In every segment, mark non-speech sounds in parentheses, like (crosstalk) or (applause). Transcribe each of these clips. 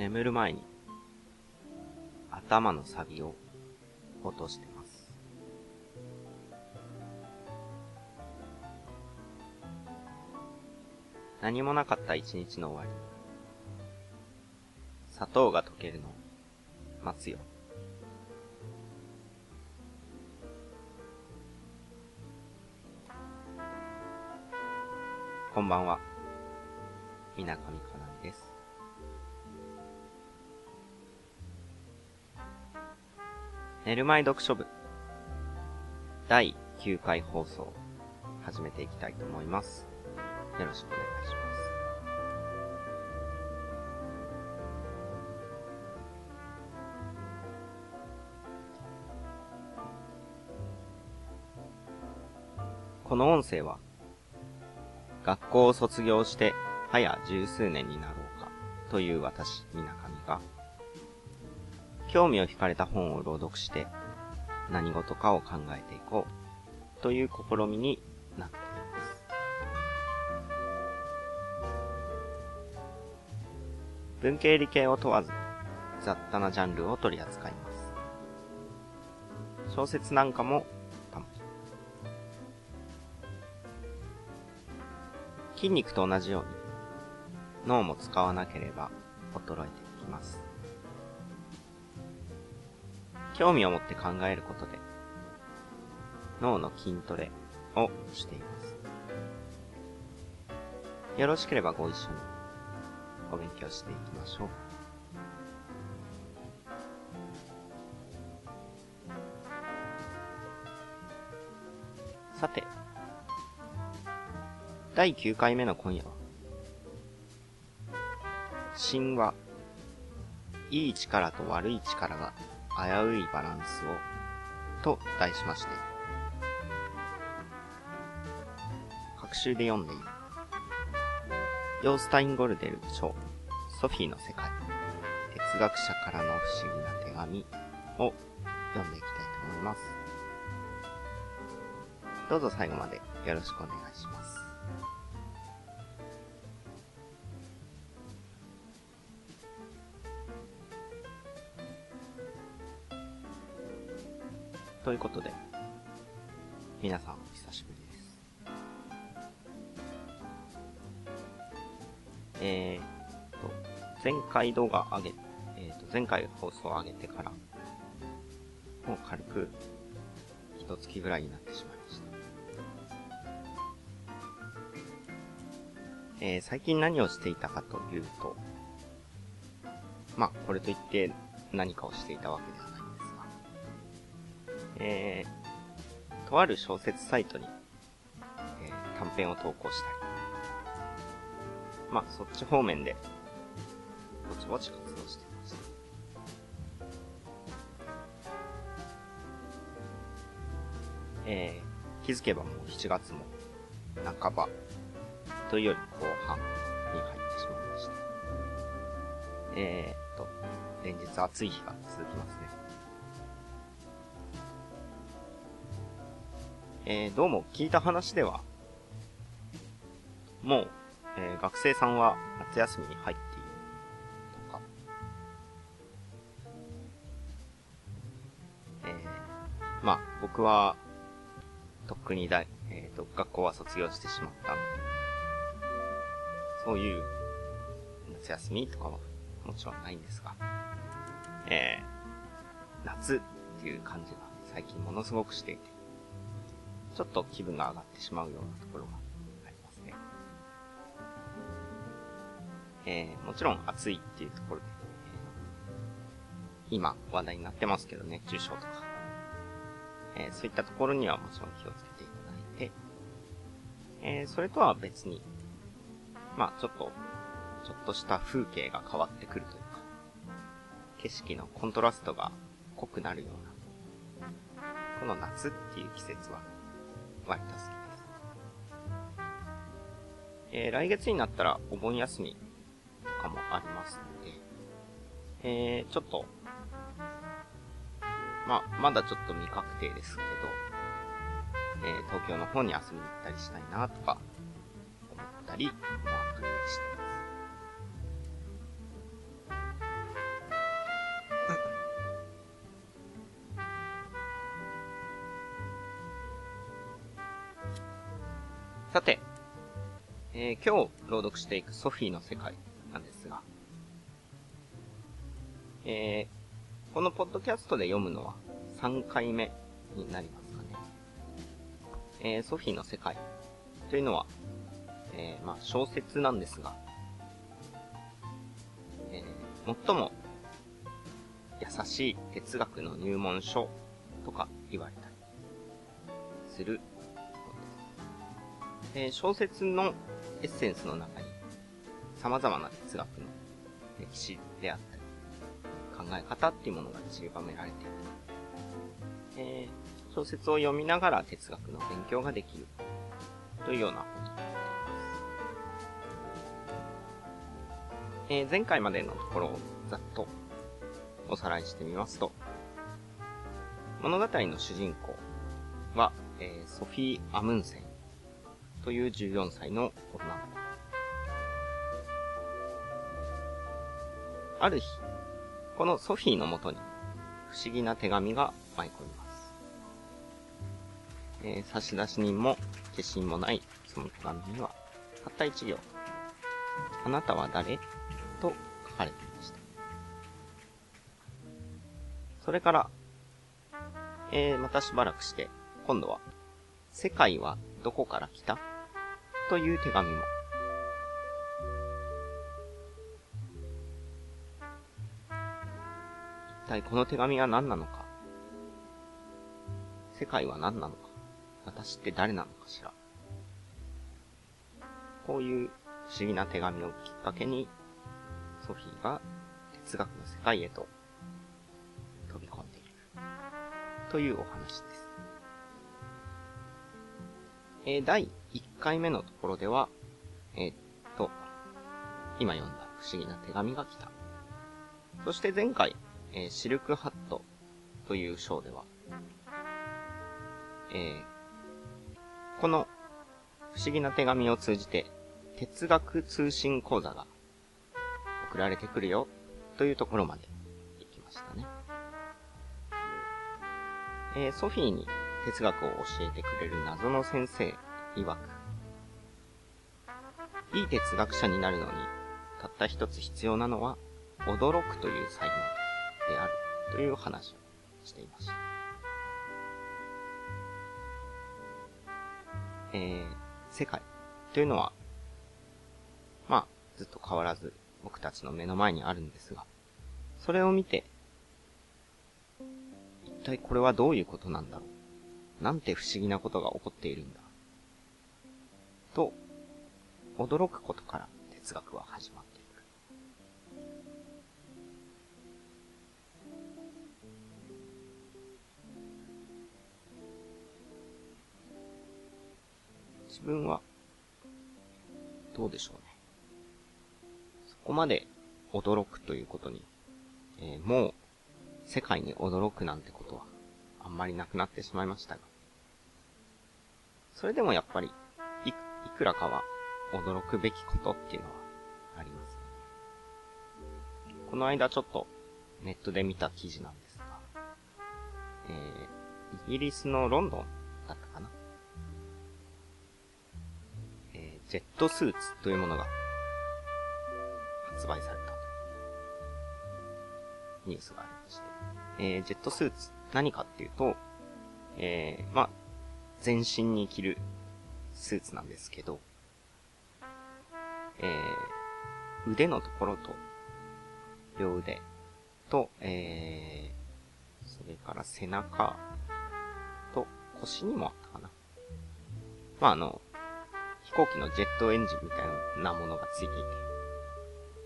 眠る前に頭のサビを落としてます。何もなかった一日の終わり。砂糖が溶けるのを待つよ。こんばんは。みなかみかなみです。寝る前読書部第9回放送始めていきたいと思います。よろしくお願いします。この音声は学校を卒業して早十数年になろうかという私、みなかみが興味を惹かれた本を朗読して何事かを考えていこうという試みになっています。文系理系を問わず雑多なジャンルを取り扱います。小説なんかもたまに。筋肉と同じように脳も使わなければ衰えていきます。興味を持って考えることで、脳の筋トレをしています。よろしければご一緒にお勉強していきましょう。さて、第9回目の今夜は、神話、いい力と悪い力が危ういバランスを、と題しまして、各週で読んでいる、ヨースタインゴルデル著、ソフィーの世界、哲学者からの不思議な手紙を読んでいきたいと思います。どうぞ最後までよろしくお願いします。ということで、皆さんお久しぶりです。えーと、前回動画上げ、えーと、前回放送上げてから、もう軽く、一月ぐらいになってしまいました。えー、最近何をしていたかというと、まあ、これといって何かをしていたわけではない、えー、とある小説サイトに、えー短編を投稿したり、まあ、そっち方面で、ぼちぼち活動してました。えー、気づけばもう7月も半ば、というより後半に入ってしまいました。えーっと、連日暑い日が続きますえー、どうも聞いた話では、もう、えー学生さんは夏休みに入っているとか、えー、まあ、僕は、とっくに大、えーと、学校は卒業してしまった。ので、そういう夏休みとかはもちろんないんですが、えー、夏っていう感じが最近ものすごくしていて、ちょっと気分が上がってしまうようなところがありますね。えー、もちろん暑いっていうところで、えー今話題になってますけどね、熱中症とか、えーそういったところにはもちろん気をつけていただいて、えーそれとは別に、まあちょっと、ちょっとした風景が変わってくるというか、景色のコントラストが濃くなるような、この夏っていう季節は割と好きです。えー来月になったらお盆休みとかもありますので、えー、ちょっと、ま、まだちょっと未確定ですけど、えー東京の方に遊びに行ったりしたいなとか、思ったり、思わなかったりしていま今日朗読していくソフィーの世界なんですが、えー、このポッドキャストで読むのは3回目になりますかね。えー、ソフィーの世界というのは、えー、まあ小説なんですが、えー、最も優しい哲学の入門書とか言われたりするえー、小説のエッセンスの中に様々な哲学の歴史であったり、考え方っていうものが散りばめられている。えー、小説を読みながら哲学の勉強ができるというようなことになっています。えー、前回までのところをざっとおさらいしてみますと、物語の主人公は、えー、ソフィー・アムンセンという14歳の女の子。ある日、このソフィーのもとに不思議な手紙が舞い込みます。えー、差出人も消印もないその手紙には、たった一行。あなたは誰？と書かれていました。それから、えー、またしばらくして、今度は、世界はどこから来た？という手紙も。一体この手紙は何なのか世界は何なのか私って誰なのかしらこういう不思議な手紙をきっかけに、ソフィーが哲学の世界へと飛び込んでいる。というお話です。えー、第1回目のところでは、えー、っと、今読んだ不思議な手紙が来た。そして前回、えー、シルクハットという章では、えー、この不思議な手紙を通じて、哲学通信講座が送られてくるよというところまで行きましたね。えー、ソフィーに哲学を教えてくれる謎の先生曰く、いい哲学者になるのに、たった一つ必要なのは、驚くという才能であるという話をしていました。えー、世界というのは、まあ、ずっと変わらず僕たちの目の前にあるんですが、それを見て、一体これはどういうことなんだろう？なんて不思議なことが起こっているんだ。と、驚くことから哲学は始まっていく。自分は、どうでしょうね。そこまで驚くということに、えー、もう世界に驚くなんてことはあんまりなくなってしまいましたが。それでもやっぱり、い、くらかは驚くべきことっていうのはあります、この間ちょっとネットで見た記事なんですが、えー、イギリスのロンドンだったかな？えー、ジェットスーツというものが発売されたとニュースがありまして、えー、ジェットスーツ何かっていうと、えー、まあ、全身に着るスーツなんですけど、えー、腕のところと、両腕と、えー、それから背中と腰にもあったかな。まあ、あの、飛行機のジェットエンジンみたいなものがついてい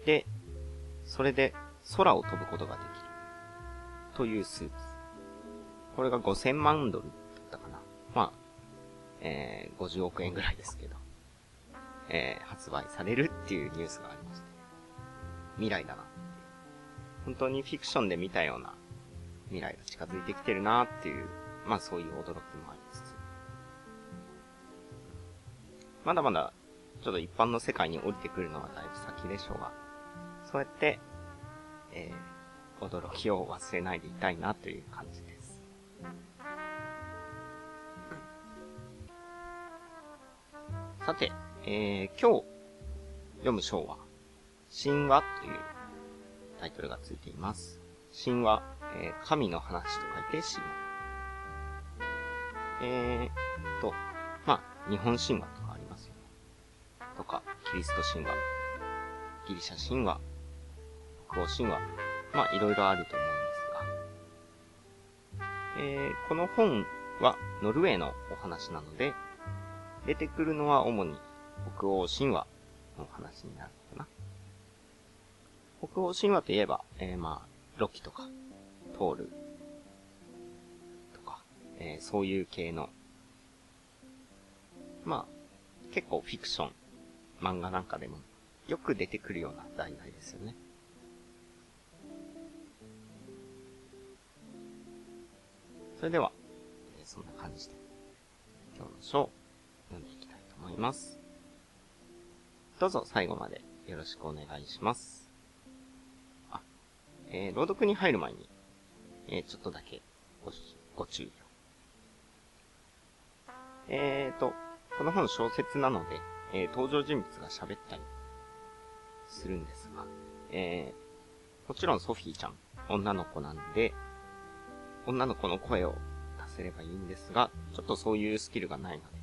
て、で、それで空を飛ぶことができる。というスーツ。これが5000万ドルだったかな。まあ、えー、50億円ぐらいですけど、えー、発売されるっていうニュースがありまして、未来だな本当にフィクションで見たような未来が近づいてきてるなっていう、まあそういう驚きもありつつ、まだまだ、ちょっと一般の世界に降りてくるのはだいぶ先でしょうが、そうやって、えー、驚きを忘れないでいたいなという感じです。さて、えー、今日読む章は、神話というタイトルがついています。神話、えー、神の話と書いて神話。えーと、まあ、日本神話とかありますよね。とか、キリスト神話、ギリシャ神話、北欧神話、まあ、いろいろあると思うんですが、えー、この本はノルウェーのお話なので、出てくるのは主に北欧神話の話になるのかな。北欧神話といえば、えー、まあ、ロキとか、トールとか、えー、そういう系の、まあ、結構フィクション、漫画なんかでもよく出てくるような題材ですよね。それでは、え、そんな感じで、今日の章、読んでいきたいと思います。どうぞ最後までよろしくお願いします。あ、えー、朗読に入る前に、えー、ちょっとだけご、ご注意を。えーと、この本小説なので、えー、登場人物が喋ったりするんですが、えー、もちろんソフィーちゃん、女の子なんで、女の子の声を出せればいいんですが、ちょっとそういうスキルがないので、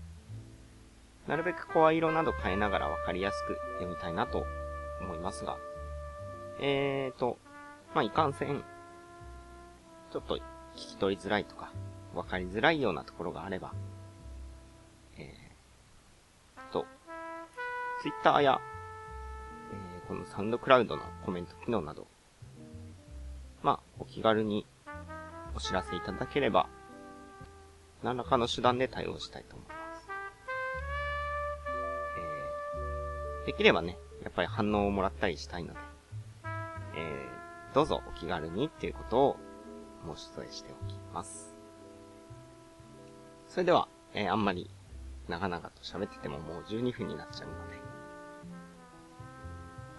なるべく声色など変えながらわかりやすく読みたいなと思いますが、えーと、まあ、いかんせん、ちょっと聞き取りづらいとか、わかりづらいようなところがあれば、えーと、ツイッターや、えー、このサウンドクラウドのコメント機能など、まあ、お気軽にお知らせいただければ、何らかの手段で対応したいと思います。できればね、やっぱり反応をもらったりしたいので、えー、どうぞお気軽にっていうことを申し添えしておきます。それでは、えー、あんまり長々と喋っててももう12分になっちゃうので、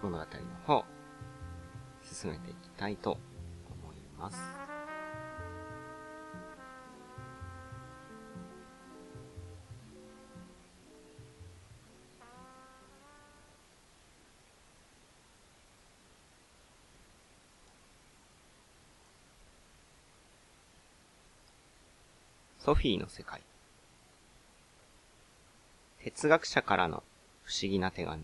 物語の方、進めていきたいと思います。ソフィーの世界。哲学者からの不思議な手紙。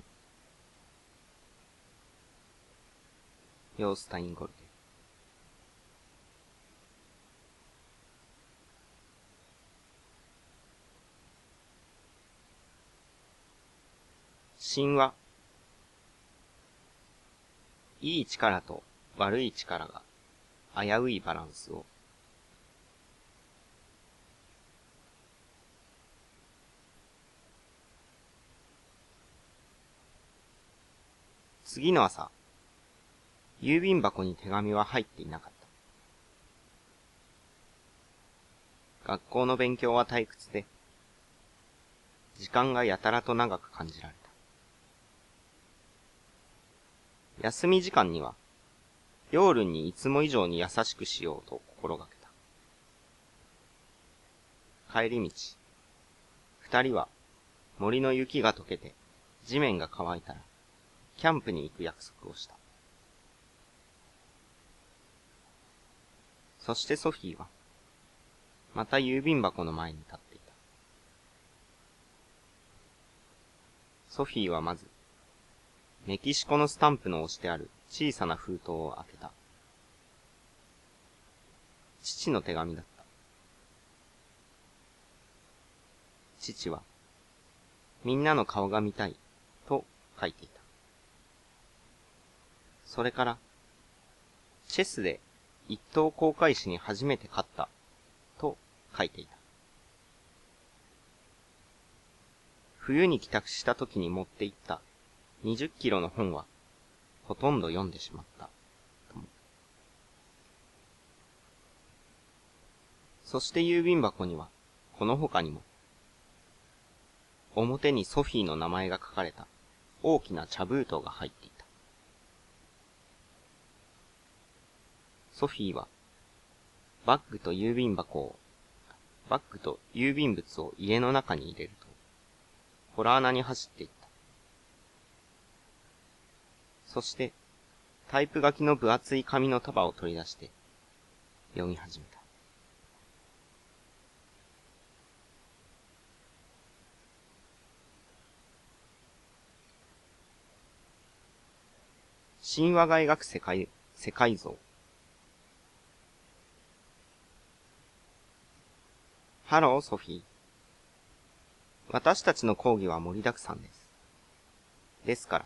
ヨースタインゴルデ。神話。いい力と悪い力が危ういバランスを次の朝、郵便箱に手紙は入っていなかった。学校の勉強は退屈で、時間がやたらと長く感じられた。休み時間には、ヨールにいつも以上に優しくしようと心がけた。帰り道、二人は森の雪が溶けて地面が乾いたら、キャンプに行く約束をした。そしてソフィーは、また郵便箱の前に立っていた。ソフィーはまず、メキシコのスタンプの押してある小さな封筒を開けた。父の手紙だった。父は、みんなの顔が見たい、と書いていた。それから、チェスで一等航海士に初めて勝った、と書いていた。冬に帰宅した時に持って行った20キロの本は、ほとんど読んでしまった。そして郵便箱には、この他にも、表にソフィーの名前が書かれた大きな茶封筒が入っていた。ソフィーは、バッグと郵便箱を、バッグと郵便物を家の中に入れると、洞穴に走っていった。そして、タイプ書きの分厚い紙の束を取り出して、読み始めた。神話が描く世界、世界像。ハロー、ソフィー。私たちの講義は盛りだくさんです。ですから、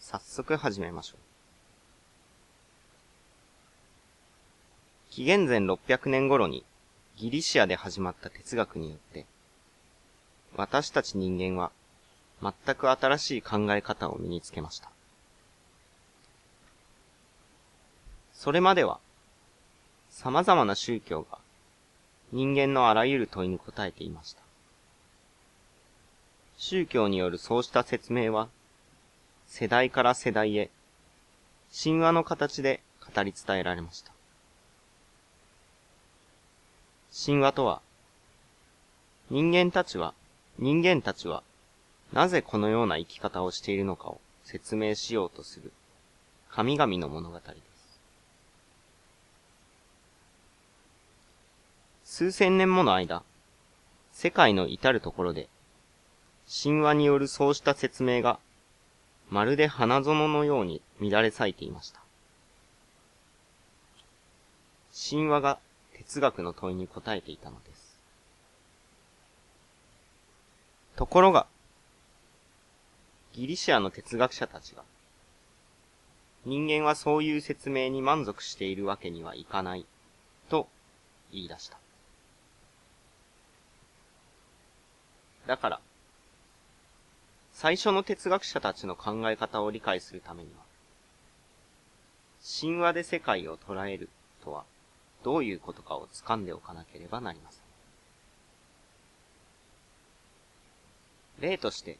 早速始めましょう。紀元前600年頃にギリシアで始まった哲学によって、私たち人間は全く新しい考え方を身につけました。それまでは、様々な宗教が人間のあらゆる問いに答えていました。宗教によるそうした説明は、世代から世代へ、神話の形で語り伝えられました。神話とは、人間たちは、人間たちは、なぜこのような生き方をしているのかを説明しようとする、神々の物語です。数千年もの間、世界の至るところで、神話によるそうした説明が、まるで花園のように乱れ咲いていました。神話が哲学の問いに答えていたのです。ところが、ギリシアの哲学者たちが、人間はそういう説明に満足しているわけにはいかない、と言い出した。だから、最初の哲学者たちの考え方を理解するためには、神話で世界を捉えるとはどういうことかを掴んでおかなければなりません。例として、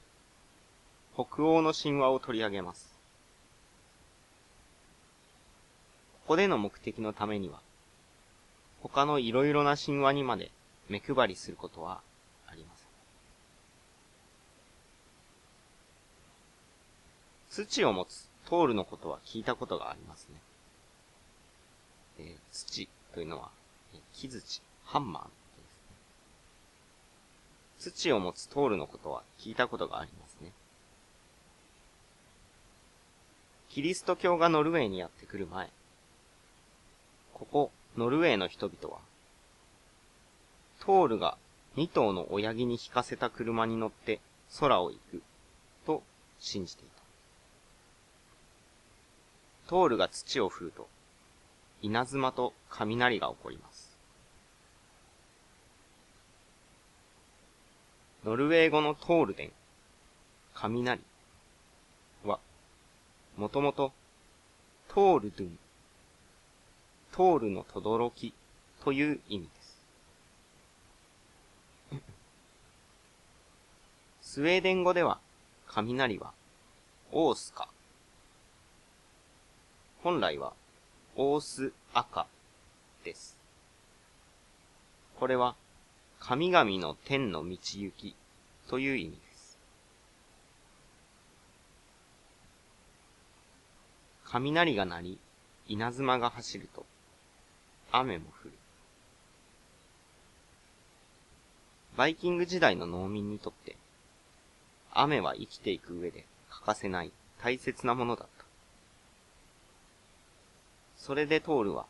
北欧の神話を取り上げます。ここでの目的のためには、他のいろいろな神話にまで目配りすることは土を持つトールのことは聞いたことがありますね。えー、土というのは、え木槌、ハンマーですね。土を持つトールのことは聞いたことがありますね。キリスト教がノルウェーにやってくる前、ここ、ノルウェーの人々は、トールが2頭の親木に引かせた車に乗って空を行く、と信じていた。トールが土を振ると、稲妻と雷が起こります。ノルウェー語のトールデン、雷は、もともと、トールドゥン、トールの轟きという意味です。スウェーデン語では、雷は、オースカ、本来は、オース赤です。これは、神々の天の道行きという意味です。雷が鳴り、稲妻が走ると、雨も降る。バイキング時代の農民にとって、雨は生きていく上で欠かせない大切なものだった。それでトールは、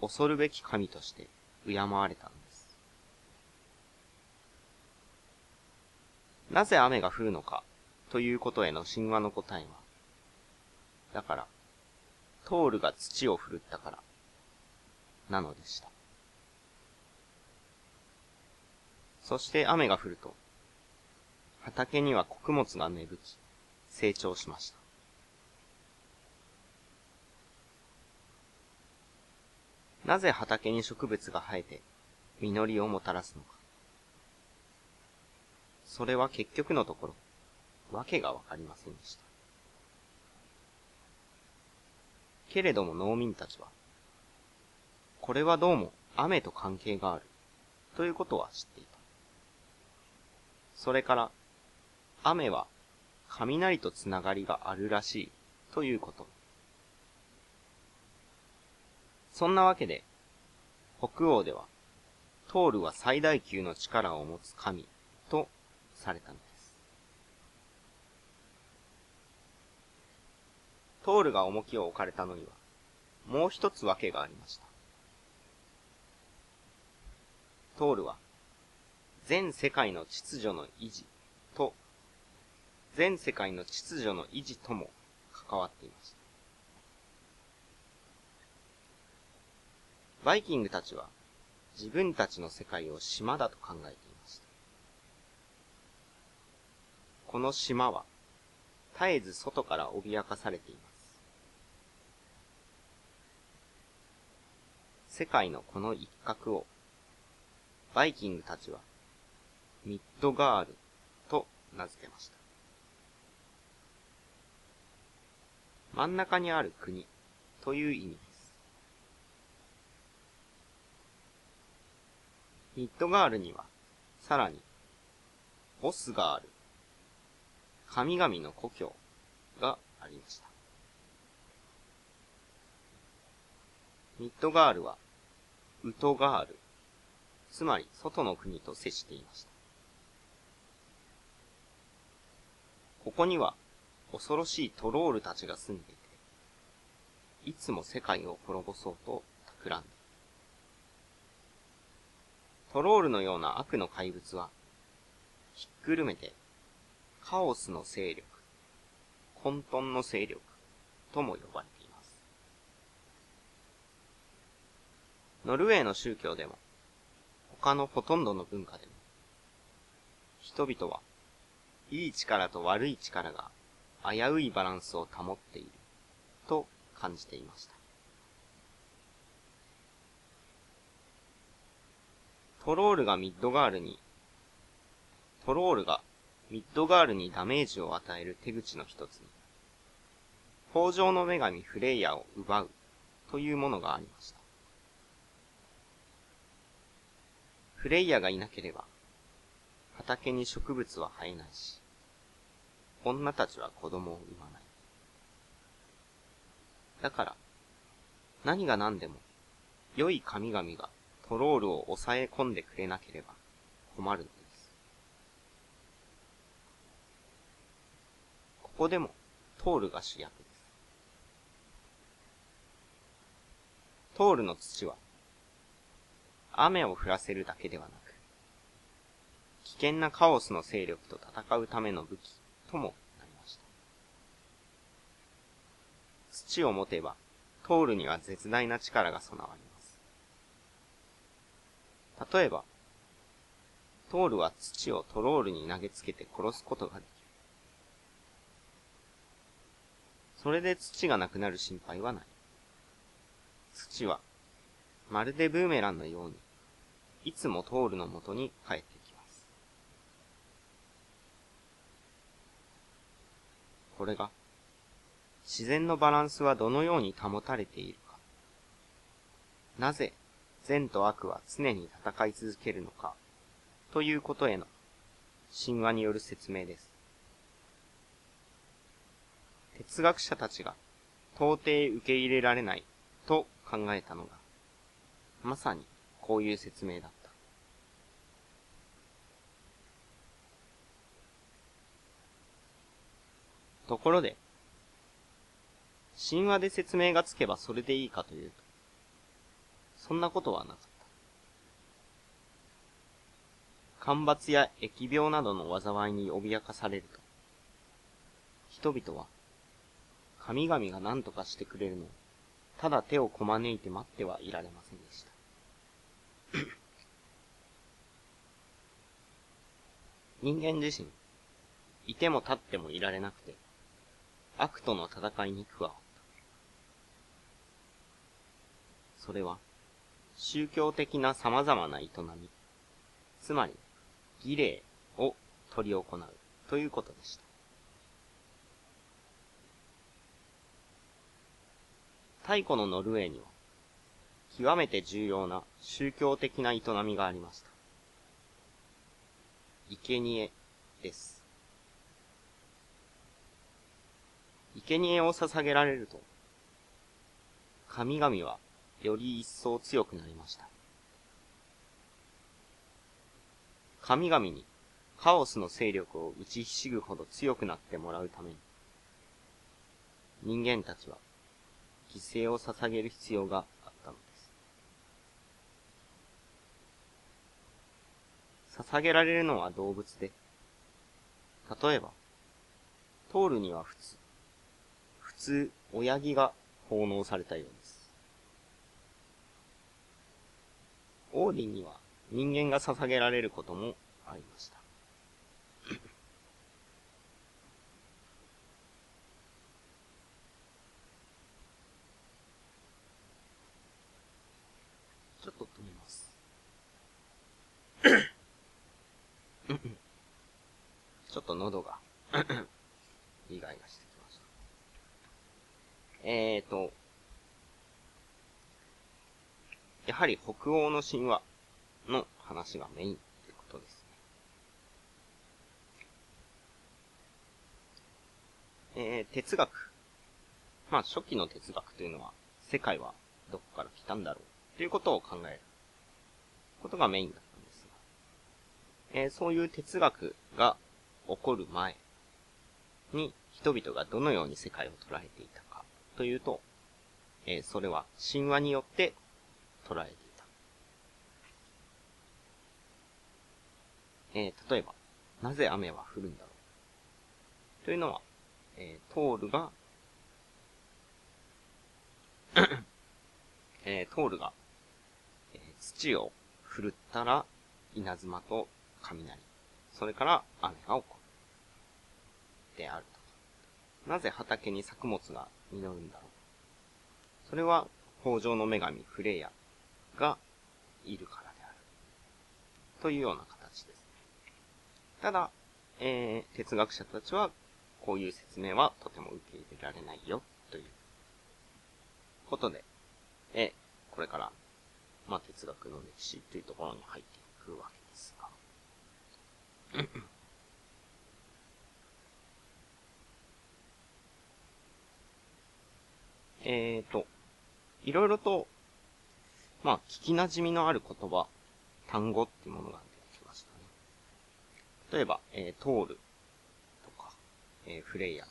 恐るべき神として敬われたのです。なぜ雨が降るのかということへの神話の答えは、だから、トールが土を振るったから、なのでした。そして雨が降ると、畑には穀物が芽吹き、成長しました。なぜ畑に植物が生えて、実りをもたらすのか。それは結局のところ、わけがわかりませんでした。けれども農民たちは、これはどうも雨と関係がある、ということは知っていた。それから、雨は雷とつながりがあるらしいということ。そんなわけで、北欧では、トールは最大級の力を持つ神とされたのです。トールが重きを置かれたのには、もう一つ訳がありました。トールは、全世界の秩序の維持と、全世界の秩序の維持とも関わっていました。バイキングたちは自分たちの世界を島だと考えていました。この島は絶えず外から脅かされています。世界のこの一角をバイキングたちはミッドガールと名付けました。真ん中にある国という意味です。ミッドガールには、さらに、ボスガール、神々の故郷がありました。ミッドガールは、ウトガール、つまり外の国と接していました。ここには恐ろしいトロールたちが住んでいて、いつも世界を滅ぼそうと企んでいる。トロールのような悪の怪物は、ひっくるめて、カオスの勢力、混沌の勢力とも呼ばれています。ノルウェーの宗教でも、他のほとんどの文化でも、人々は、いい力と悪い力が危ういバランスを保っている、と感じていました。トロールがミッドガールに、トロールがミッドガールにダメージを与える手口の一つに、豊穣の女神フレイヤを奪うというものがありました。フレイヤがいなければ、畑に植物は生えないし、女たちは子供を産まない。だから、何が何でも、良い神々がトロールを抑え込んでくれなければ困るのです。ここでも、トールが主役です。トールの土は、雨を降らせるだけではなく、危険なカオスの勢力と戦うための武器、ともなりました。土を持てば、通るには絶大な力が備わります。例えば、トールは土をトロールに投げつけて殺すことができる。それで土がなくなる心配はない。土は、まるでブーメランのように、いつもトールの元に帰ってきますこれが、自然のバランスはどのように保たれているか。なぜ、善と悪は常に戦い続けるのか、ということへの神話による説明です。哲学者たちが到底受け入れられないと考えたのが、まさにこういう説明だった。ところで、神話で説明がつけばそれでいいかというと、そんなことはなかった。干ばつや疫病などの災いに脅かされると、人々は、神々が何とかしてくれるのを、ただ手をこまねいて待ってはいられませんでした。(coughs) 人間自身、いても立ってもいられなくて、悪との戦いに加わった。それは、宗教的な様々な営み、つまり、儀礼を取り行うということでした。太古のノルウェーには、極めて重要な宗教的な営みがありました。生贄です。生贄を捧げられると、神々はより一層強くなりました。神々にカオスの勢力を打ちひしぐほど強くなってもらうために、人間たちは犠牲を捧げる必要があったのです。捧げられるのは動物で、例えば、トールには普通、普通、親木が奉納されたようです。オーディンには人間が捧げられることもありました。ちょっと止めます。ちょっと喉が意外がしてきました。えーと、やはり北欧の神話の話がメインってことですね。えー、哲学。まあ、初期の哲学というのは、世界はどこから来たんだろうということを考えることがメインだったんですが、えー、そういう哲学が起こる前に人々がどのように世界を捉えていたかというと、えー、それは神話によって捉えていた。えー、例えば、なぜ雨は降るんだろうというのは、えー、トールが (coughs) えー、トールが、えー、土を振るったら、稲妻と雷、それから雨が起こる。であると。なぜ畑に作物が実るんだろう。それは、豊穣の女神フレイヤがいるからである。というような形です。ただ、えー、哲学者たちは、こういう説明はとても受け入れられないよ、ということで、えこれから、まあ、哲学の歴史というところに入っていくわけですが。えっと、いろいろとまあ、聞き馴染みのある言葉、単語っていうものが出てきましたね。例えば、えー、トールとか、えー、フレイヤ。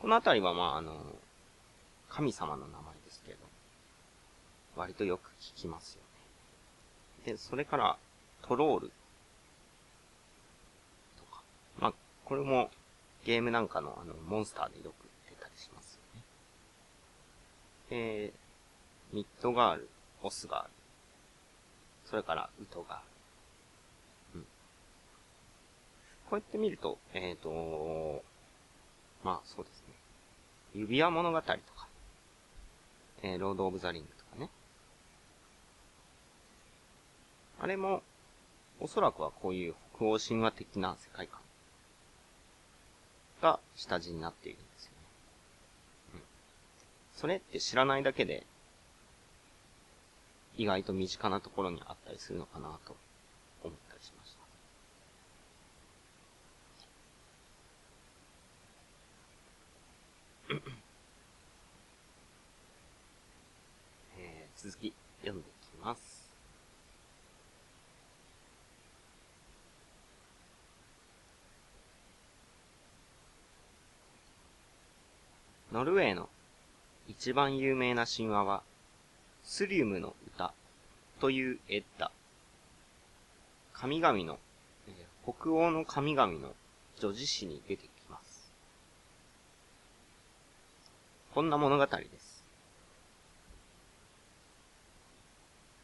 このあたりは、まあ、あの、神様の名前ですけど、割とよく聞きますよね。で、それから、トロールとか、まあ、これもゲームなんかのあの、モンスターでよく出たりしますよね。えー、ミッドガール、オスがある。それから、ウトがある。うん。こうやって見ると、えっ、ー、とまあそうですね。指輪物語とか、えー、ロード・オブ・ザ・リングとかね。あれも、おそらくはこういう北欧神話的な世界観が下地になっているんですよね。うん。それって知らないだけで、意外と身近なところにあったりするのかなと思ったりしました。(coughs) えー、続き読んでいきます。ノルウェーの一番有名な神話はスリウムの歌というエッダ。神々の、北欧の神々の女子詩に出てきます。こんな物語です。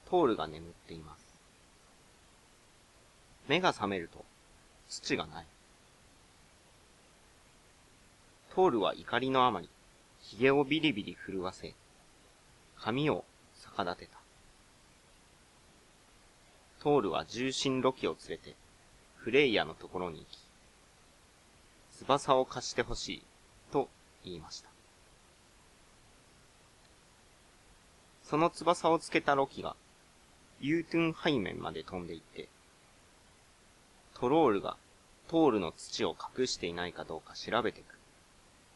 トールが眠っています。目が覚めると、土がない。トールは怒りのあまり、髭をビリビリ震わせ、髪を逆立てた。トールは重心ロキを連れて、フレイヤのところに行き、翼を貸してほしい、と言いました。その翼をつけたロキが、ユートゥン背面まで飛んでいって、トロールがトールの土を隠していないかどうか調べてく。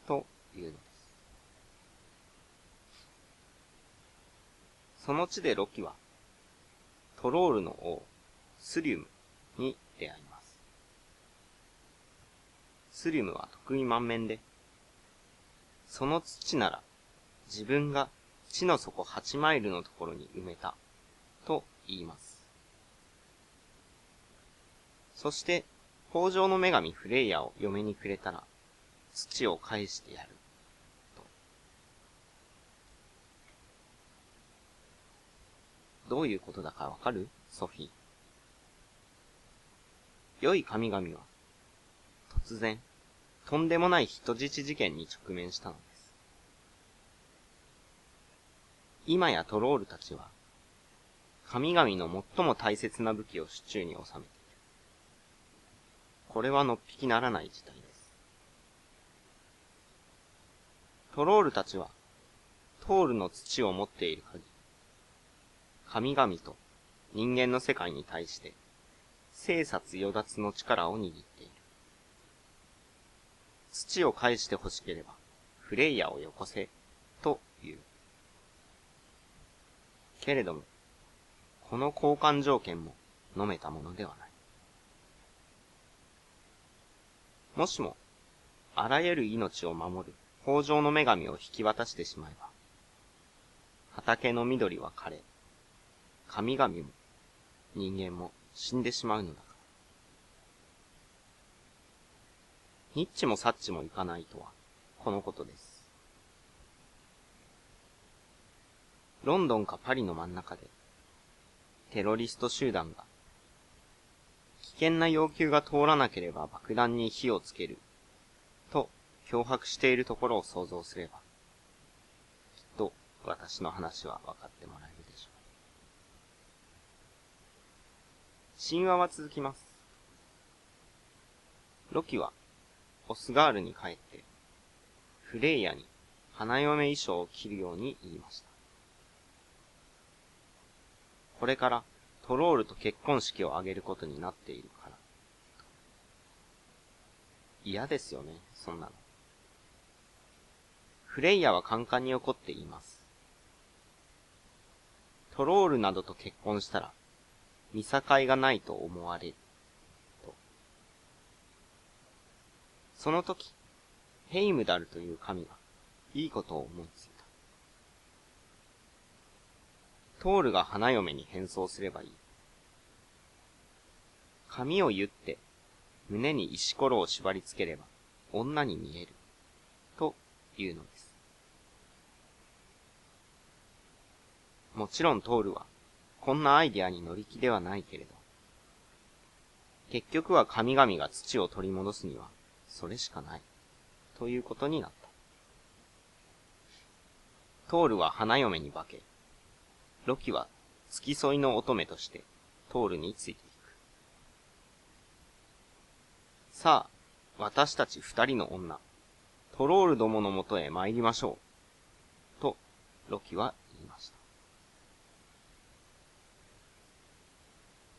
というのです。その地でロキは、トロールの王、スリュムに出会います。スリュムは得意満面で、その土なら自分が地の底8マイルのところに埋めた、と言います。そして、北条の女神フレイヤを嫁にくれたら、土を返してやる。と。どういうことだかわかる？ソフィー。良い神々は、突然、とんでもない人質事件に直面したのです。今やトロールたちは、神々の最も大切な武器を手中に収めている。これはのっぴきならない事態です。トロールたちは、トールの土を持っている限り、神々と人間の世界に対して、生殺与奪の力を握っている。土を返して欲しければ、フレイヤをよこせ、と言う。けれども、この交換条件も飲めたものではない。もしも、あらゆる命を守る豊穣の女神を引き渡してしまえば、畑の緑は枯れ、神々も人間も死んでしまうのだから。ニッチもサッチもいかないとは、このことです。ロンドンかパリの真ん中で、テロリスト集団が危険な要求が通らなければ爆弾に火をつける、と脅迫しているところを想像すれば、きっと私の話は分かってもらえるでしょう。神話は続きます。ロキは、オスガールに帰って、フレイヤに花嫁衣装を着るように言いました。これからトロールと結婚式を挙げることになっているから。嫌ですよね、そんなの。フレイヤはカンカンに怒って言います。トロールなどと結婚したら、見境がないと思われる。と。その時、ヘイムダルという神が、いいことを思いついた。トールが花嫁に変装すればいい。髪を言って、胸に石ころを縛り付ければ、女に見える。というのです。もちろんトールは、こんなアイディアに乗り気ではないけれど、結局は神々が土を取り戻すには、それしかない。ということになった。トールは花嫁に化け、ロキは付き添いの乙女としてトールについていく。さあ、私たち二人の女、トロールどものもとへ参りましょう。と、ロキは言いました。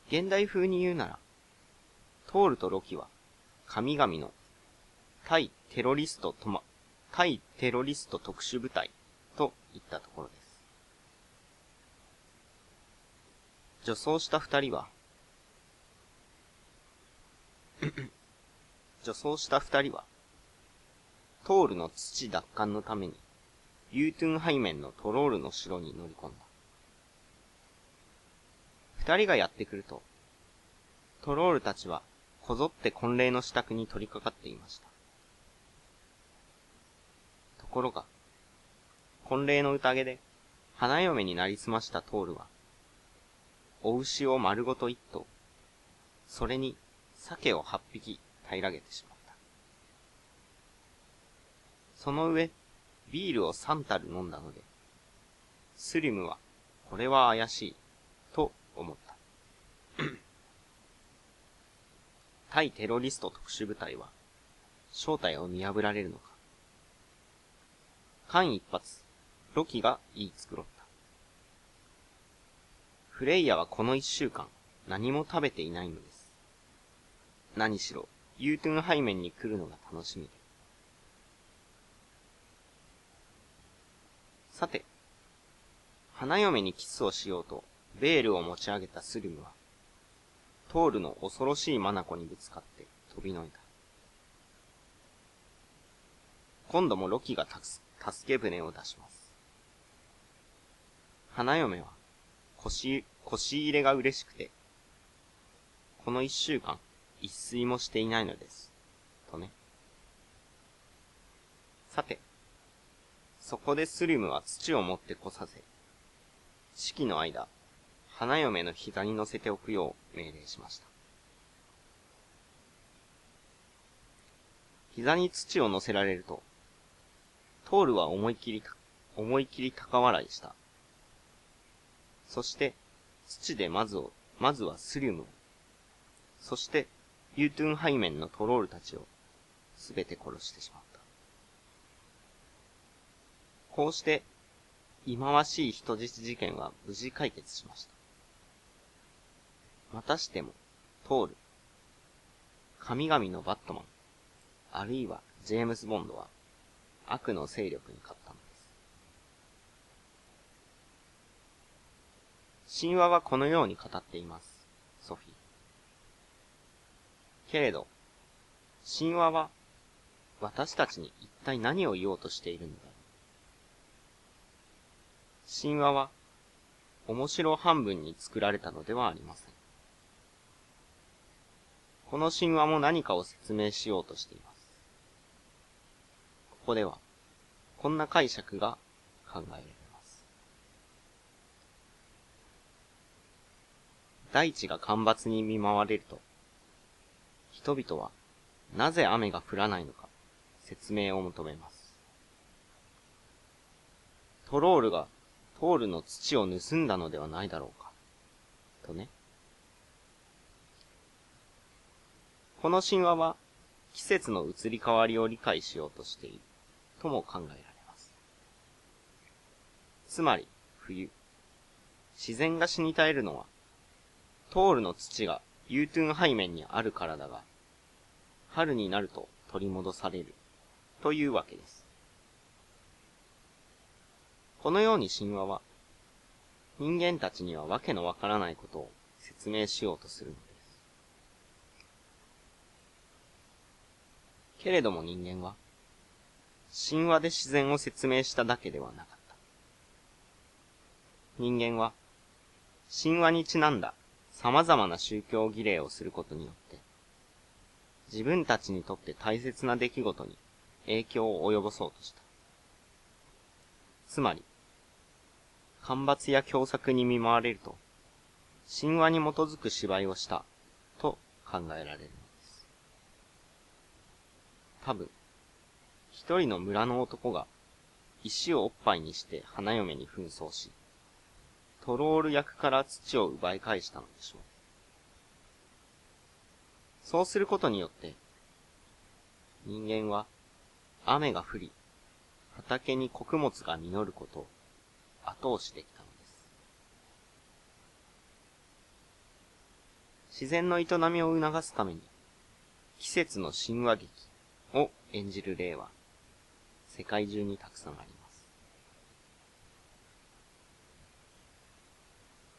現代風に言うなら、トールとロキは、神々の対テロリストとま、対テロリスト特殊部隊といったところです。女装した二人は (coughs) 女装した二人は、トールの土奪還のために、ユートゥンハイメンのトロールの城に乗り込んだ。二人がやってくると、トロールたちは、こぞって婚礼の支度に取り掛かっていました。ところが、婚礼の宴で、花嫁になりすましたトールは、お牛を丸ごと一頭、それに鮭を八匹平らげてしまった。その上、ビールを三樽飲んだので、スリムは、これは怪しい、思った。対テロリスト特殊部隊は、正体を見破られるのか。間一髪、ロキが言い繕った。フレイヤはこの一週間、何も食べていないのです。何しろ、ユートゥン背面に来るのが楽しみで。さて、花嫁にキスをしようと、ベールを持ち上げたスリムは、トールの恐ろしいマナコにぶつかって飛びのいた。今度もロキが助け舟を出します。花嫁は腰、腰入れが嬉しくて、この一週間、一睡もしていないのです。とね。さて、そこでスリムは土を持ってこさせ、式の間、花嫁の膝に乗せておくよう命令しました。膝に土を乗せられると、トールは思い切り、思い切り高笑いした。そして、土でまずを、まずはスリムを、そして、ユートゥンハイメンのトロールたちを、すべて殺してしまった。こうして、忌まわしい人質事件は無事解決しました。またしても、トール、神々のバットマン、あるいはジェームズ・ボンドは、悪の勢力に勝ったのです。神話はこのように語っています、ソフィー。けれど、神話は、私たちに一体何を言おうとしているのだろう。神話は、面白半分に作られたのではありません。この神話も何かを説明しようとしています。ここでは、こんな解釈が考えられます。大地が干ばつに見舞われると、人々はなぜ雨が降らないのか説明を求めます。トロールがトールの土を盗んだのではないだろうか。とね。この神話は季節の移り変わりを理解しようとしているとも考えられます。つまり、冬。自然が死に絶えるのは、トールの土がユートゥン背面にあるからだが、春になると取り戻されるというわけです。このように神話は、人間たちにはわけのわからないことを説明しようとするのです。けれども人間は、神話で自然を説明しただけではなかった。人間は、神話にちなんだ様々な宗教儀礼をすることによって、自分たちにとって大切な出来事に影響を及ぼそうとした。つまり、干ばつや凶作に見舞われると、神話に基づく芝居をした、と考えられる。多分、一人の村の男が、石をおっぱいにして花嫁に紛争し、トロール役から土を奪い返したのでしょう。そうすることによって、人間は雨が降り、畑に穀物が実ることを後押しできたのです。自然の営みを促すために、季節の神話劇演じる例は、世界中にたくさんあります。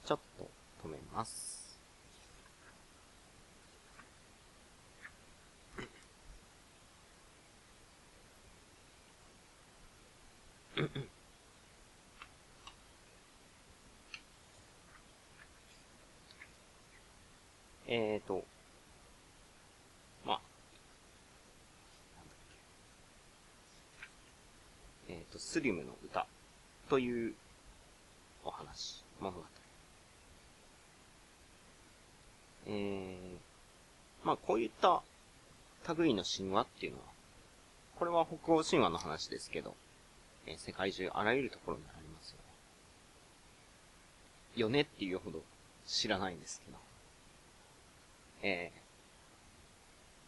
ちょっと止めます。えっ、と、まあ、えっ、ー、と、スリムの歌というお話、物語。えー、まあ、こういった類の神話っていうのは、これは北欧神話の話ですけど、えー、世界中あらゆるところにありますよね。よねっていうほど知らないんですけど。え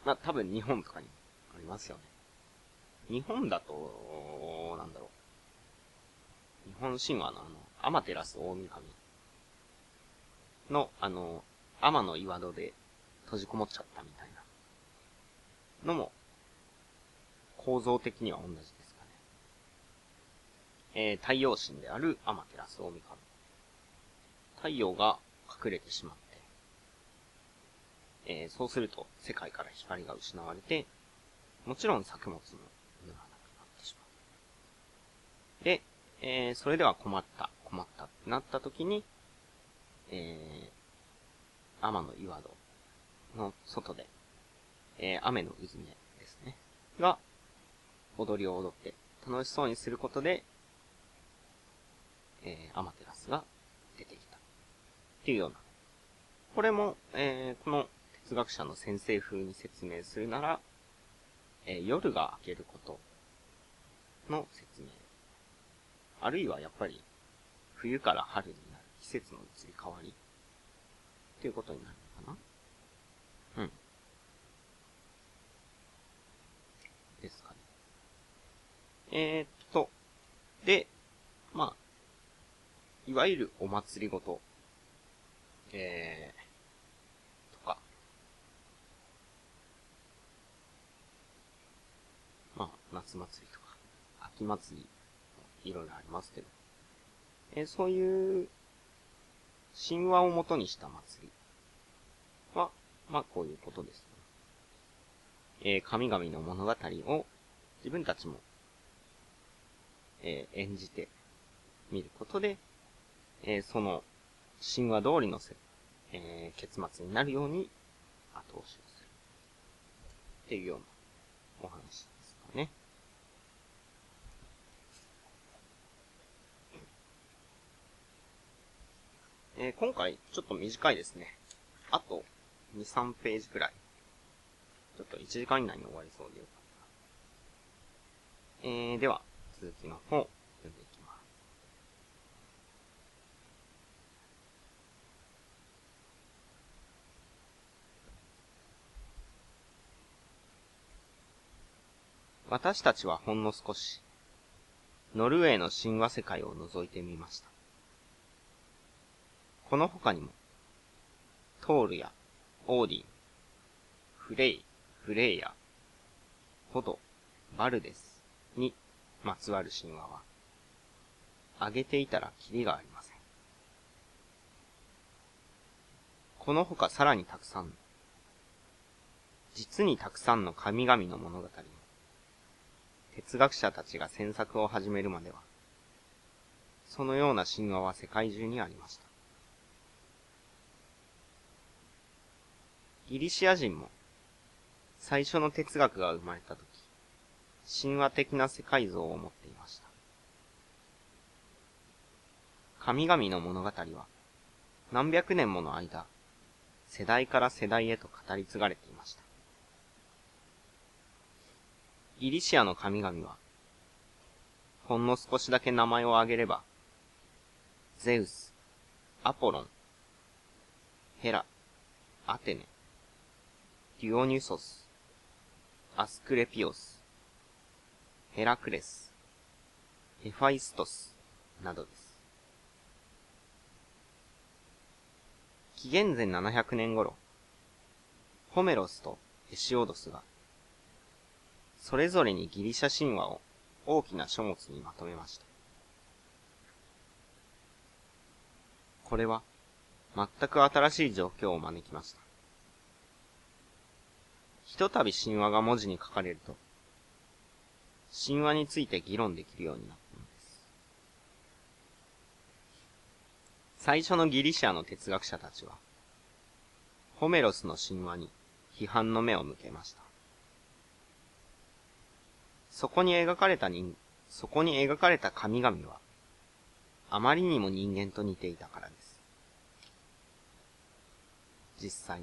ー、まあ、多分日本とかにありますよね。日本だと、なんだろう。日本神話のあの、アマテラス大神の、あの、天の岩戸で閉じこもっちゃったみたいなのも、構造的には同じですかね。えー、太陽神であるアマテラス大神。太陽が隠れてしまって、えー、そうすると世界から光が失われて、もちろん作物も実がなくなってしまう。で、えー、それでは困った、困ったってなった時に、えー、天の岩戸の外で、えー、雨の渦目ですね。が、踊りを踊って楽しそうにすることで、えー、アマテラスが出てきた。っていうような。これも、えー、この哲学者の先生風に説明するなら、えー、夜が明けることの説明。あるいはやっぱり、冬から春になる季節の移り変わりっていうことになるのかな？うん。ですかね。えー、っと、で、まあ、いわゆるお祭りごと、えー、とか、まあ、夏祭りとか、秋祭り、いろいろありますけど、えー、そういう神話をもとにした祭りは、まあこういうことです、ね。えー、神々の物語を自分たちも、えー、演じてみることで、えー、その神話通りのせ、えー、結末になるように後押しをする。っていうようなお話ですかね。えー、今回ちょっと短いですね。あと2、3ページくらい。ちょっと1時間以内に終わりそうでよかった。えー、では、続きの方、読んでいきます。私たちはほんの少し、ノルウェーの神話世界を覗いてみました。この他にも、トールやオーディン、フレイ、フレイヤ、ホド、バルデスにまつわる神話は、挙げていたらキリがありません。この他さらにたくさん、実にたくさんの神々の物語も、哲学者たちが詮索を始めるまでは、そのような神話は世界中にありました。ギリシア人も、最初の哲学が生まれたとき、神話的な世界像を持っていました。神々の物語は、何百年もの間、世代から世代へと語り継がれていました。ギリシアの神々は、ほんの少しだけ名前を挙げれば、ゼウス、アポロン、ヘラ、アテネ、デュオニュソス、アスクレピオス、ヘラクレス、ヘファイストス、などです。紀元前700年頃、ホメロスとヘシオドスが、それぞれにギリシャ神話を大きな書物にまとめました。これは、全く新しい状況を招きました。ひとたび神話が文字に書かれると、神話について議論できるようになったのです。最初のギリシアの哲学者たちは、ホメロスの神話に批判の目を向けました。そこに描かれた人、そこに描かれた神々は、あまりにも人間と似ていたからです。実際、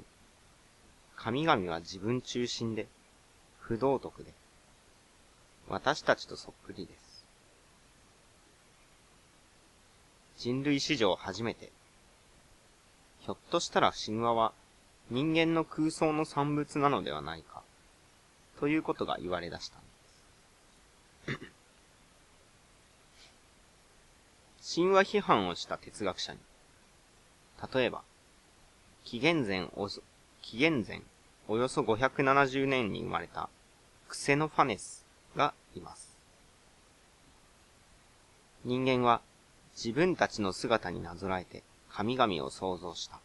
神々は自分中心で、不道徳で、私たちとそっくりです。人類史上初めて、ひょっとしたら神話は人間の空想の産物なのではないか、ということが言われ出したのです。(clears throat) 神話批判をした哲学者に、例えば、紀元前お紀元前およそ570年に生まれたクセノファネスがいます。人間は自分たちの姿になぞらえて神々を創造した。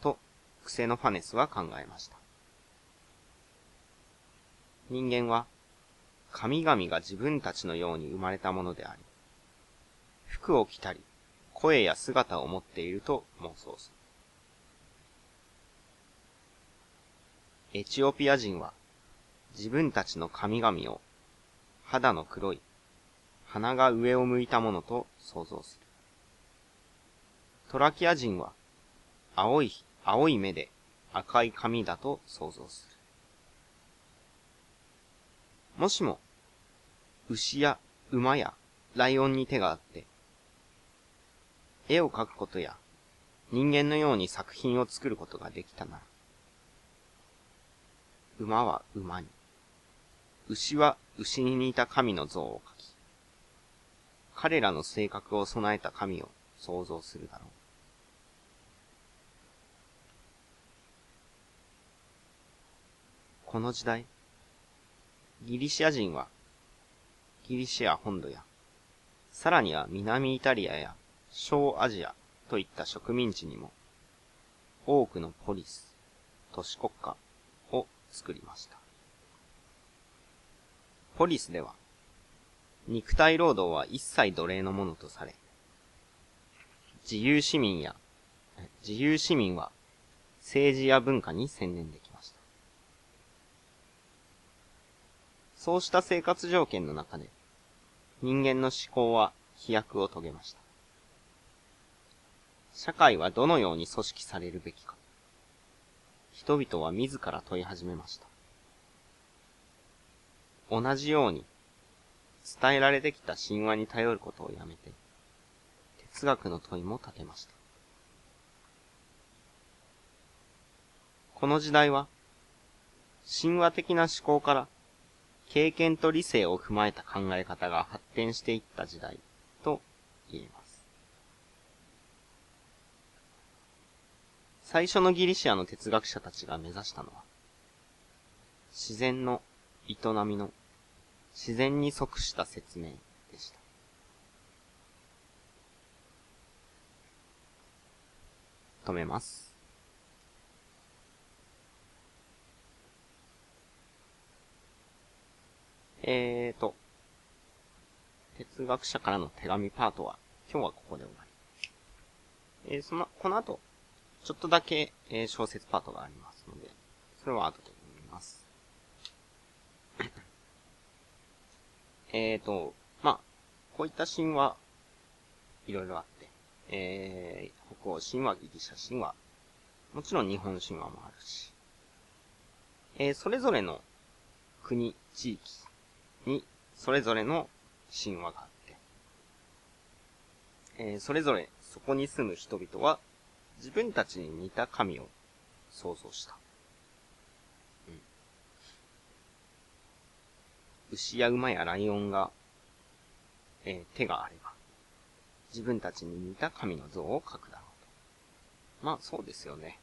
と、クセノファネスは考えました。人間は、神々が自分たちのように生まれたものであり、服を着たり、声や姿を持っていると妄想する。エチオピア人は、自分たちの神々を、肌の黒い、鼻が上を向いたものと想像する。トラキア人は、青い、青い目で赤い髪だと想像する。もしも、牛や馬やライオンに手があって、絵を描くことや人間のように作品を作ることができたなら、馬は馬に、牛は牛に似た神の像を描き、彼らの性格を備えた神を想像するだろう。この時代、ギリシア人は、ギリシア本土や、さらには南イタリアや小アジアといった植民地にも、多くのポリス、都市国家作りました。ポリスでは、肉体労働は一切奴隷のものとされ、自由市民や、自由市民は政治や文化に専念できました。そうした生活条件の中で、人間の思考は飛躍を遂げました。社会はどのように組織されるべきか。人々は自ら問い始めました。同じように、伝えられてきた神話に頼ることをやめて、哲学の問いも立てました。この時代は、神話的な思考から経験と理性を踏まえた考え方が発展していった時代と言えます。最初のギリシアの哲学者たちが目指したのは、自然の営みの自然に即した説明でした。止めます。えーと、哲学者からの手紙パートは、今日はここで終わり。えー、その、この後、ちょっとだけ、えー、小説パートがありますので、それは後で読みます。(coughs) えーと、まあ、こういった神話、いろいろあって、えー、北欧神話、ギリシャ神話、もちろん日本神話もあるし、えー、それぞれの国、地域、に、それぞれの神話があって、えー、それぞれそこに住む人々は、自分たちに似た神を想像した。うん。牛や馬やライオンが、えー、手があれば、自分たちに似た神の像を描くだろうと。まあ、そうですよね。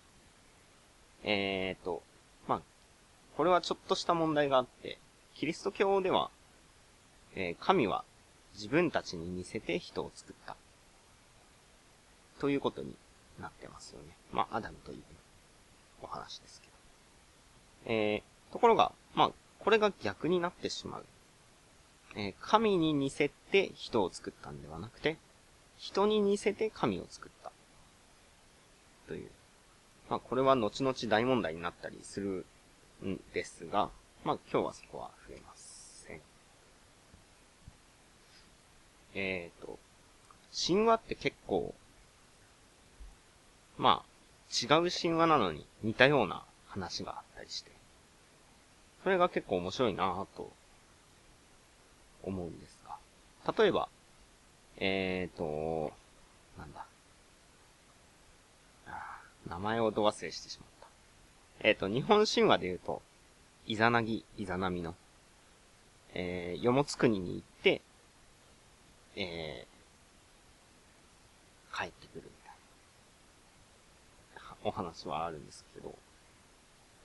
えーと、まあ、これはちょっとした問題があって、キリスト教では、えー、神は自分たちに似せて人を作った。ということになってますよね。まあ、アダムというお話ですけど。えー、ところが、まあ、これが逆になってしまう。えー、神に似せて人を作ったんではなくて、人に似せて神を作った。という。まあ、これは後々大問題になったりするんですが、まあ今日はそこは触れません。えっ、ー、と、神話って結構、まあ、違う神話なのに似たような話があったりして、それが結構面白いなぁと思うんですが、例えば、え、ー、と、なんだ。名前をど忘れしてしまった。えっ、ー、と、日本神話で言うと、イザナギ、イザナミの、えー、よもつ国に行って、えー、帰ってくる、お話はあるんですけど、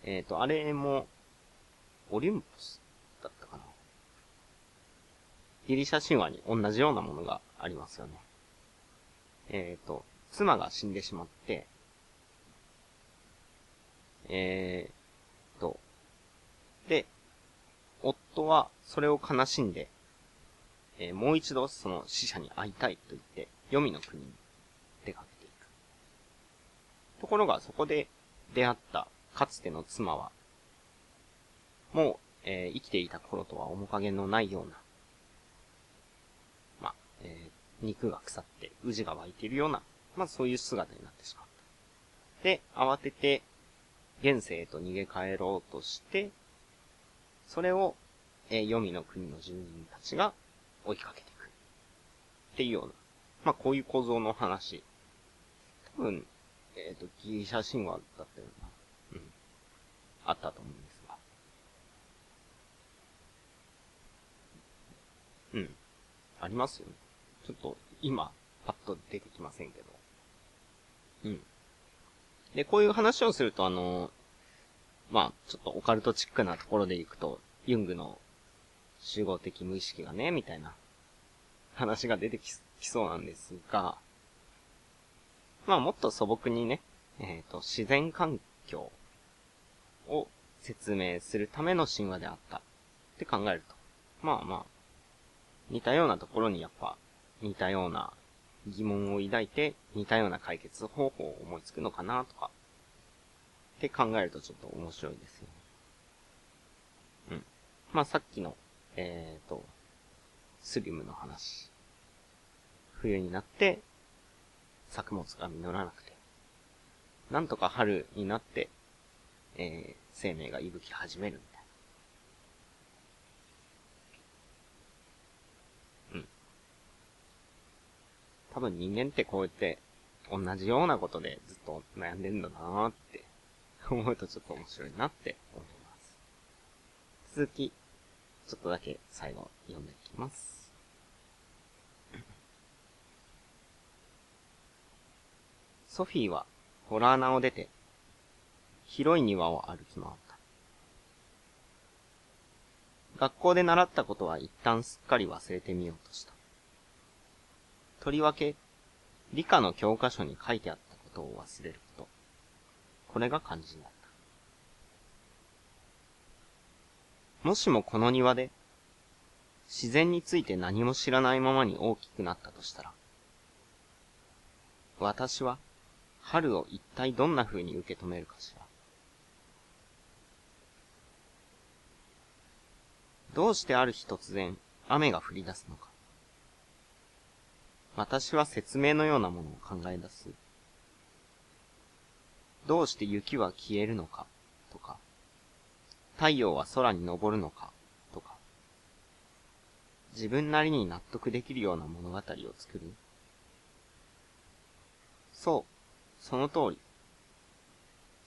えっ、ー、と、あれも、オリンポスだったかな。ギリシャ神話に同じようなものがありますよね。えっ、ー、と、妻が死んでしまって、えー、と、で、夫はそれを悲しんで、えー、もう一度その死者に会いたいと言って、黄泉の国に。ところがそこで出会ったかつての妻は、もう、えー、生きていた頃とは面影のないような、ま、えー、肉が腐って宇治が湧いているような、まあそういう姿になってしまった。で、慌てて、現世へと逃げ帰ろうとして、それを、えー、黄泉の国の住人たちが追いかけていく。っていうような、まあこういう構造の話。多分、えっ、ー、と、ギリシャ神話だったような、うん、あったと思うんですが。うん。ありますよね。ちょっと、今、パッと出てきませんけど。うん。で、こういう話をすると、あの、まあ、ちょっとオカルトチックなところでいくと、ユングの集合的無意識がね、みたいな話が出てきそうなんですが、まあもっと素朴にね、えっ、ー、と、自然環境を説明するための神話であったって考えると、まあまあ、似たようなところにやっぱ似たような疑問を抱いて似たような解決方法を思いつくのかなとか、って考えるとちょっと面白いですよね。うん。まあさっきの、えっ、ー、と、スリムの話。冬になって作物が実らなくて、なんとか春になって、えー、生命が息吹き始めるみたいな。うん。多分人間ってこうやって同じようなことでずっと悩んでんだなーって思うとちょっと面白いなって思います。続き、ちょっとだけ最後読んでいきます。ソフィーはホラー穴を出て、広い庭を歩き回った。学校で習ったことは一旦すっかり忘れてみようとした。とりわけ、理科の教科書に書いてあったことを忘れること。これが肝心だった。もしもこの庭で、自然について何も知らないままに大きくなったとしたら、私は春を一体どんな風に受け止めるかしら。どうしてある日突然、雨が降り出すのか。私は説明のようなものを考え出す。どうして雪は消えるのか、とか。太陽は空に昇るのか、とか。自分なりに納得できるような物語を作る。そう。その通り。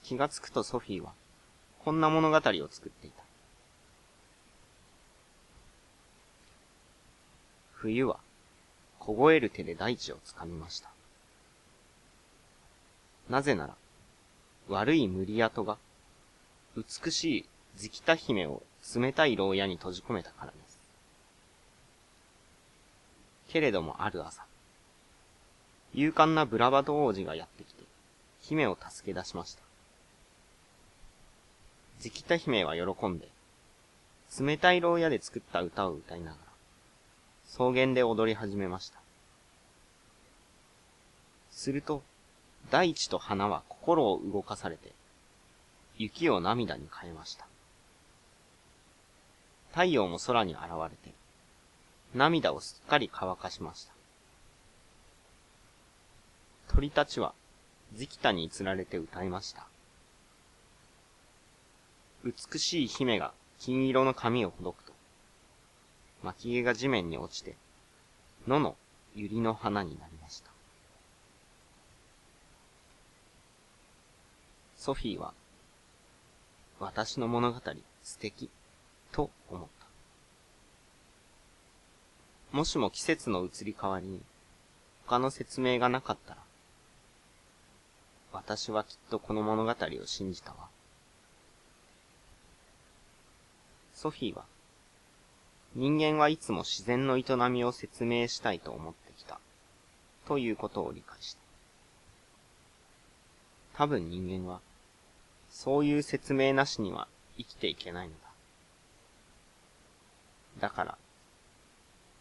気がつくとソフィーは、こんな物語を作っていた。冬は、凍える手で大地を掴みました。なぜなら、悪い無理跡が、美しいズキタ姫を冷たい牢屋に閉じ込めたからです。けれどもある朝、勇敢なブラバド王子がやってきて、姫を助け出しました。ジキタ姫は喜んで、冷たい牢屋で作った歌を歌いながら、草原で踊り始めました。すると、大地と花は心を動かされて、雪を涙に変えました。太陽も空に現れて、涙をすっかり乾かしました。鳥たちはジキタに釣られて歌いました。美しい姫が金色の髪をほどくと、巻毛が地面に落ちて、野の百合の花になりました。ソフィーは、私の物語素敵、と思った。もしも季節の移り変わりに、他の説明がなかったら、私はきっとこの物語を信じたわ。ソフィーは、人間はいつも自然の営みを説明したいと思ってきた。ということを理解した。多分人間は、そういう説明なしには生きていけないのだ。だから、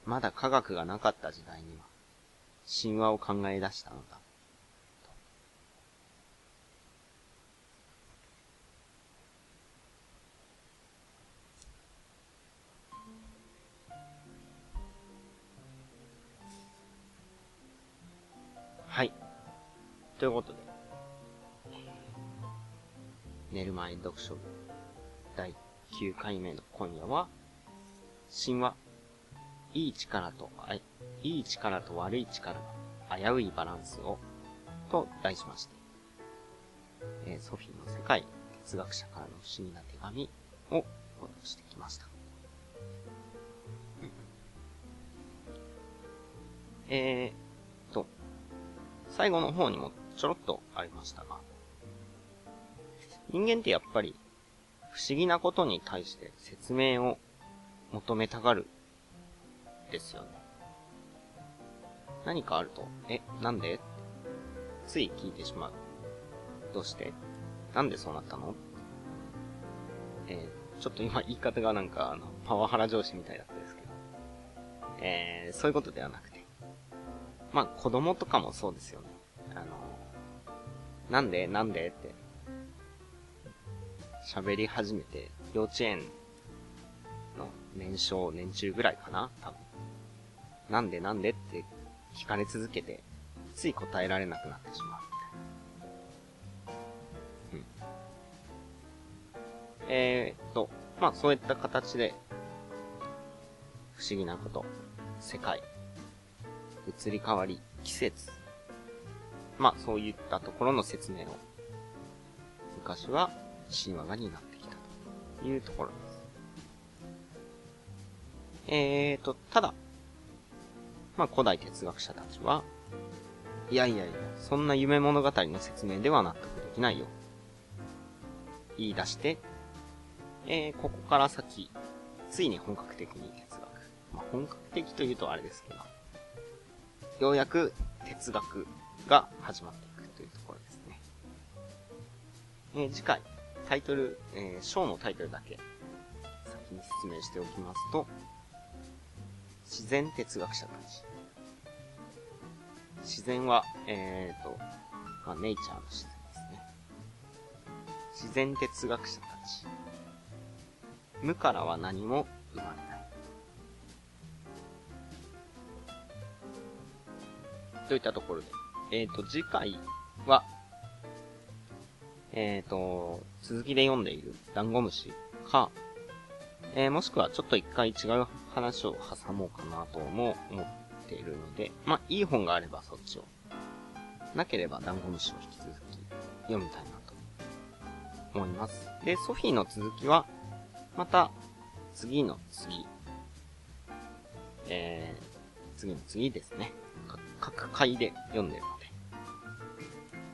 まだ科学がなかった時代には、神話を考え出したのだ。ということで、寝る前読書第9回目の今夜は、神話、いい力と、いい力と悪い力の危ういバランスを、と題しまして、えー、ソフィーの世界、哲学者からの不思議な手紙を報道してきました。えー、最後の方にもちょろっとありましたが、人間ってやっぱり不思議なことに対して説明を求めたがるですよね。何かあると、え、なんで？つい聞いてしまう。どうして？なんでそうなったの？えー、ちょっと今言い方がなんかあの、パワハラ上司みたいだったですけど、えー、そういうことではなくて、まあ子供とかもそうですよね。あの、なんで？なんで？って、喋り始めて、幼稚園の年少、年中ぐらいかな？多分。なんで？なんで？って聞かれ続けて、つい答えられなくなってしまう。うん。えー、っと、まあそういった形で、不思議なこと、世界、移り変わり、季節。まあ、そういったところの説明を、昔は神話が担ってきたというところです。えーと、ただ、まあ、古代哲学者たちは、いやいやいや、そんな夢物語の説明では納得できないよ。言い出して、えー、ここから先、ついに本格的に哲学。まあ、本格的というとあれですけど、ようやく哲学が始まっていくというところですね。えー、次回、タイトル、えー、章のタイトルだけ先に説明しておきますと、自然哲学者たち。自然は、えーと、まあ、ネイチャーの自然ですね。自然哲学者たち。無からは何も生まれない。といったところで、えっ、ー、と、次回は、えっ、ー、と、続きで読んでいるダンゴムシか、えー、もしくはちょっと一回違う話を挟もうかなとも思っているので、まあ、いい本があればそっちを。なければダンゴムシを引き続き読みたいなと思います。で、ソフィーの続きは、また、次の次、えー、次の次ですね。各回で読んでるので、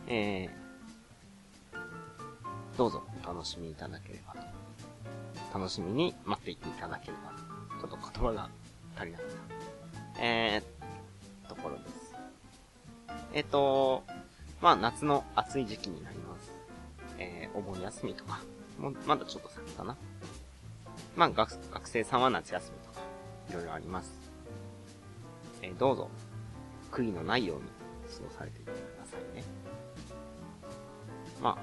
えー、どうぞお楽しみいただければと。楽しみに待っていていただければと。ちょっと言葉が足りなかった。えー、ところです。えっ、ー、と、まあ夏の暑い時期になります。えー、お盆休みとか、もう、まだちょっと先かな。まあ学、学生さんは夏休みとか、いろいろあります。えー、どうぞ、悔いのないように過ごされていて。まあ、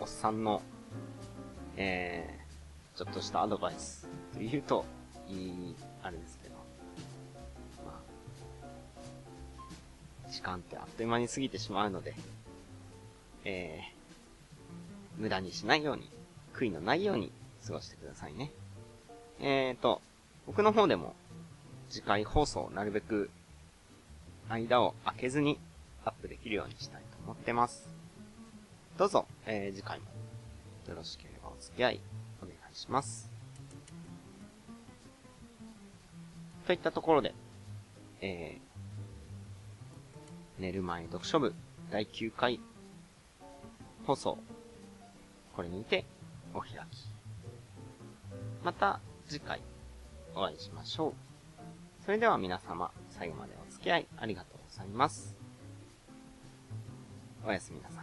おっさんの、えー、ちょっとしたアドバイスというと、いい、あれですけど。まあ、時間ってあっという間に過ぎてしまうので、えー、無駄にしないように、悔いのないように過ごしてくださいね。えーと、僕の方でも、次回放送をなるべく間を空けずにアップできるようにしたいと思ってます。どうぞ、えー、次回もよろしければお付き合いお願いします。といったところで、えー、寝る前読書部第9回放送、これにてお開き。また次回お会いしましょう。それでは皆様、最後までお付き合いありがとうございます。おやすみなさい。